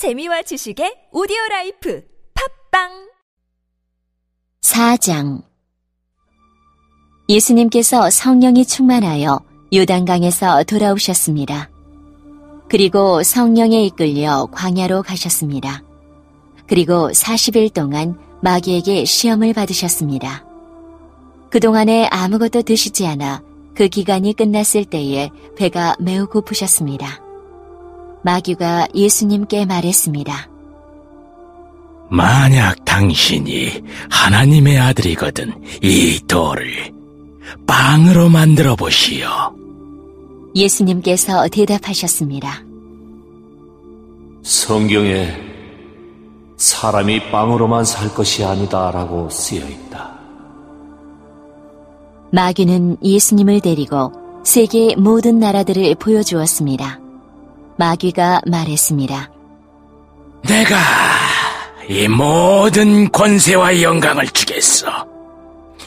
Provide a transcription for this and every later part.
재미와 지식의 오디오 라이프 팟빵 4장 예수님께서 성령이 충만하여 요단강에서 돌아오셨습니다. 그리고 성령에 이끌려 광야로 가셨습니다. 그리고 40일 동안 마귀에게 시험을 받으셨습니다. 그동안에 아무것도 드시지 않아 그 기간이 끝났을 때에 배가 매우 고프셨습니다. 마귀가 예수님께 말했습니다. 만약 당신이 하나님의 아들이거든 이 돌을 빵으로 만들어 보시오. 예수님께서 대답하셨습니다. 성경에 사람이 빵으로만 살 것이 아니다라고 쓰여 있다. 마귀는 예수님을 데리고 세계의 모든 나라들을 보여주었습니다. 마귀가 말했습니다. 내가 이 모든 권세와 영광을 주겠어.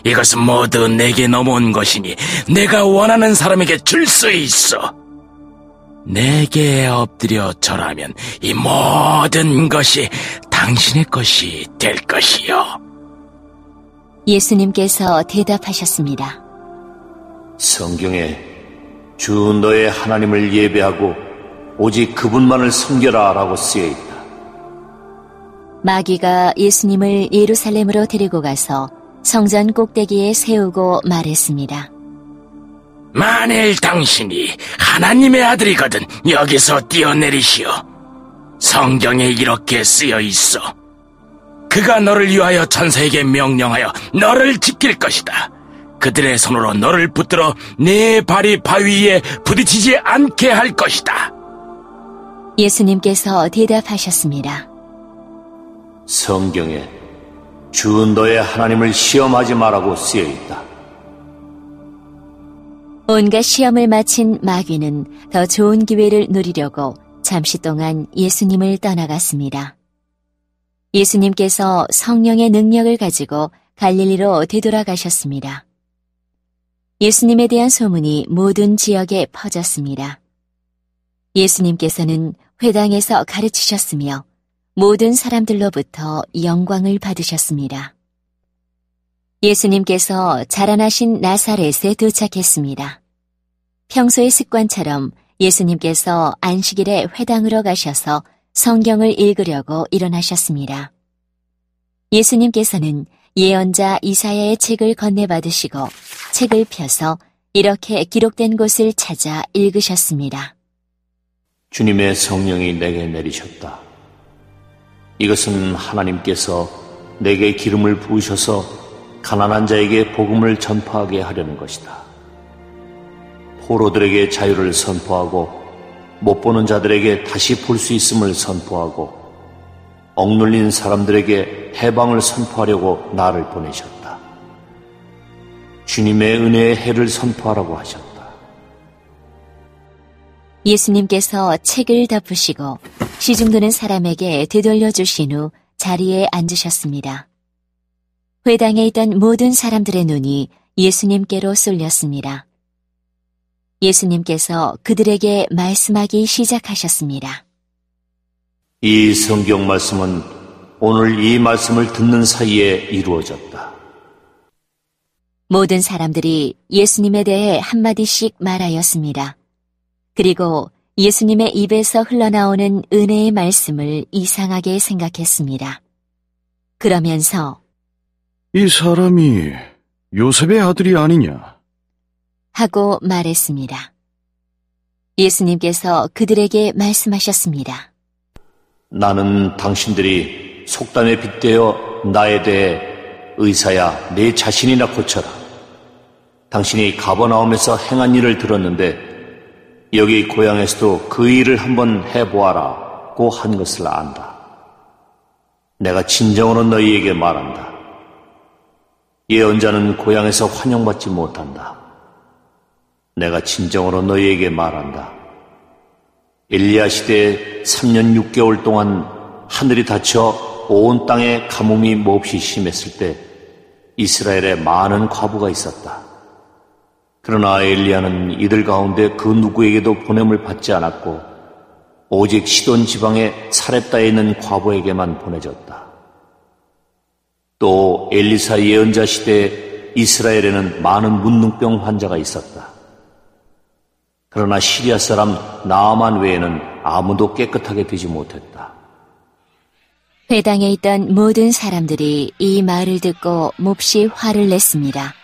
이것은 모두 내게 넘어온 것이니 내가 원하는 사람에게 줄 수 있어. 내게 엎드려 절하면 이 모든 것이 당신의 것이 될 것이요. 예수님께서 대답하셨습니다. 성경에 주 너의 하나님을 예배하고 오직 그분만을 섬겨라 라고 쓰여 있다. 마귀가 예수님을 예루살렘으로 데리고 가서 성전 꼭대기에 세우고 말했습니다. 만일 당신이 하나님의 아들이거든 여기서 뛰어내리시오. 성경에 이렇게 쓰여 있어. 그가 너를 위하여 천사에게 명령하여 너를 지킬 것이다. 그들의 손으로 너를 붙들어 내 발이 바위 위에 부딪히지 않게 할 것이다. 예수님께서 대답하셨습니다. 성경에 주 너의 하나님을 시험하지 말라고 쓰여 있다. 온갖 시험을 마친 마귀는 더 좋은 기회를 누리려고 잠시 동안 예수님을 떠나갔습니다. 예수님께서 성령의 능력을 가지고 갈릴리로 되돌아가셨습니다. 예수님에 대한 소문이 모든 지역에 퍼졌습니다. 예수님께서는 회당에서 가르치셨으며 모든 사람들로부터 영광을 받으셨습니다. 예수님께서 자라나신 나사렛에 도착했습니다. 평소의 습관처럼 예수님께서 안식일에 회당으로 가셔서 성경을 읽으려고 일어나셨습니다. 예수님께서는 예언자 이사야의 책을 건네받으시고 책을 펴서 이렇게 기록된 곳을 찾아 읽으셨습니다. 주님의 성령이 내게 내리셨다. 이것은 하나님께서 내게 기름을 부으셔서 가난한 자에게 복음을 전파하게 하려는 것이다. 포로들에게 자유를 선포하고 못 보는 자들에게 다시 볼 수 있음을 선포하고 억눌린 사람들에게 해방을 선포하려고 나를 보내셨다. 주님의 은혜의 해를 선포하라고 하셨다. 예수님께서 책을 덮으시고 시중드는 사람에게 되돌려 주신 후 자리에 앉으셨습니다. 회당에 있던 모든 사람들의 눈이 예수님께로 쏠렸습니다. 예수님께서 그들에게 말씀하기 시작하셨습니다. 이 성경 말씀은 오늘 이 말씀을 듣는 사이에 이루어졌다. 모든 사람들이 예수님에 대해 한마디씩 말하였습니다. 그리고 예수님의 입에서 흘러나오는 은혜의 말씀을 이상하게 생각했습니다. 그러면서 이 사람이 요셉의 아들이 아니냐? 하고 말했습니다. 예수님께서 그들에게 말씀하셨습니다. 나는 당신들이 속담에 빗대어 나에 대해 의사야 내 자신이나 고쳐라. 당신이 가버나움에서 행한 일을 들었는데 여기 고향에서도 그 일을 한번 해보아라고 한 것을 안다. 내가 진정으로 너희에게 말한다. 예언자는 고향에서 환영받지 못한다. 내가 진정으로 너희에게 말한다. 엘리야 시대에 3년 6개월 동안 하늘이 닫혀 온 땅에 가뭄이 몹시 심했을 때 이스라엘에 많은 과부가 있었다. 그러나 엘리야는 이들 가운데 그 누구에게도 보냄을 받지 않았고 오직 시돈 지방의 사렙다에 있는 과부에게만 보내졌다. 또 엘리사 예언자 시대에 이스라엘에는 많은 문둥병 환자가 있었다. 그러나 시리아 사람 나아만 외에는 아무도 깨끗하게 되지 못했다. 회당에 있던 모든 사람들이 이 말을 듣고 몹시 화를 냈습니다.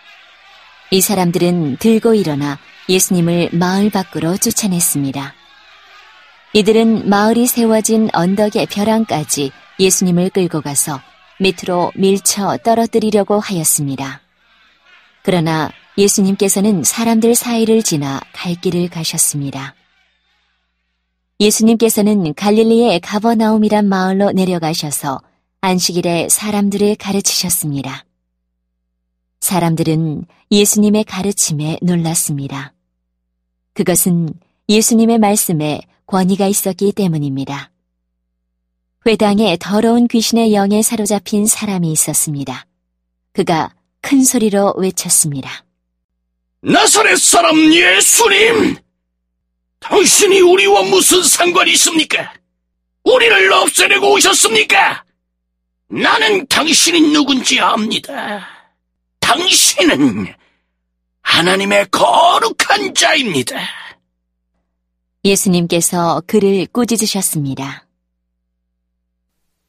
이 사람들은 들고 일어나 예수님을 마을 밖으로 쫓아냈습니다. 이들은 마을이 세워진 언덕의 벼랑까지 예수님을 끌고 가서 밑으로 밀쳐 떨어뜨리려고 하였습니다. 그러나 예수님께서는 사람들 사이를 지나 갈 길을 가셨습니다. 예수님께서는 갈릴리의 가버나움이란 마을로 내려가셔서 안식일에 사람들을 가르치셨습니다. 사람들은 예수님의 가르침에 놀랐습니다. 그것은 예수님의 말씀에 권위가 있었기 때문입니다. 회당에 더러운 귀신의 영에 사로잡힌 사람이 있었습니다. 그가 큰 소리로 외쳤습니다. 나사렛 사람 예수님! 당신이 우리와 무슨 상관이 있습니까? 우리를 없애려고 오셨습니까? 나는 당신이 누군지 압니다. 당신은 하나님의 거룩한 자입니다. 예수님께서 그를 꾸짖으셨습니다.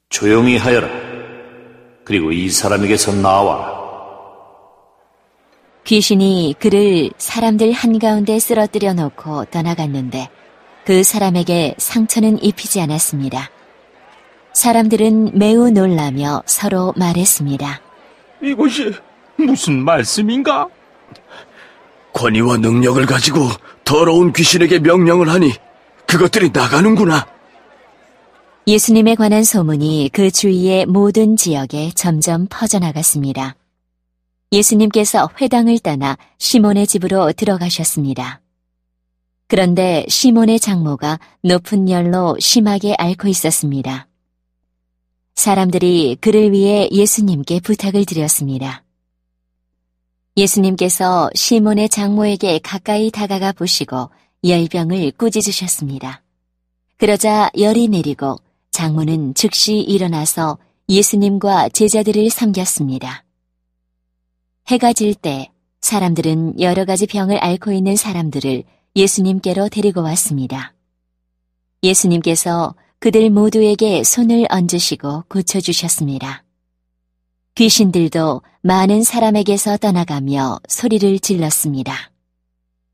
조용히 하여라. 그리고 이 사람에게서 나와라. 귀신이 그를 사람들 한가운데 쓰러뜨려 놓고 떠나갔는데 그 사람에게 상처는 입히지 않았습니다. 사람들은 매우 놀라며 서로 말했습니다. 이것이 무슨 말씀인가? 권위와 능력을 가지고 더러운 귀신에게 명령을 하니 그것들이 나가는구나. 예수님에 관한 소문이 그 주위의 모든 지역에 점점 퍼져나갔습니다. 예수님께서 회당을 떠나 시몬의 집으로 들어가셨습니다. 그런데 시몬의 장모가 높은 열로 심하게 앓고 있었습니다. 사람들이 그를 위해 예수님께 부탁을 드렸습니다. 예수님께서 시몬의 장모에게 가까이 다가가 보시고 열병을 꾸짖으셨습니다. 그러자 열이 내리고 장모는 즉시 일어나서 예수님과 제자들을 섬겼습니다. 해가 질 때 사람들은 여러 가지 병을 앓고 있는 사람들을 예수님께로 데리고 왔습니다. 예수님께서 그들 모두에게 손을 얹으시고 고쳐주셨습니다. 귀신들도 많은 사람에게서 떠나가며 소리를 질렀습니다.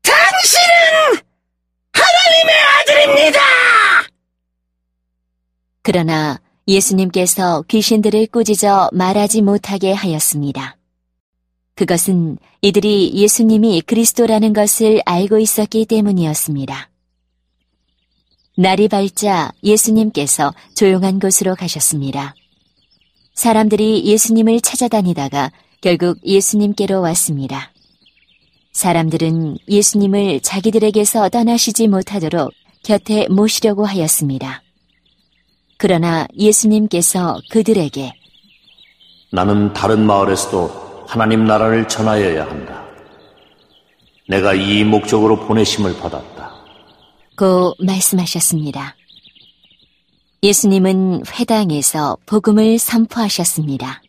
당신은 하나님의 아들입니다! 그러나 예수님께서 귀신들을 꾸짖어 말하지 못하게 하였습니다. 그것은 이들이 예수님이 그리스도라는 것을 알고 있었기 때문이었습니다. 날이 밝자 예수님께서 조용한 곳으로 가셨습니다. 사람들이 예수님을 찾아다니다가 결국 예수님께로 왔습니다. 사람들은 예수님을 자기들에게서 떠나시지 못하도록 곁에 모시려고 하였습니다. 그러나 예수님께서 그들에게 나는 다른 마을에서도 하나님 나라를 전하여야 한다. 내가 이 목적으로 보내심을 받았다. 고 말씀하셨습니다. 예수님은 회당에서 복음을 선포하셨습니다.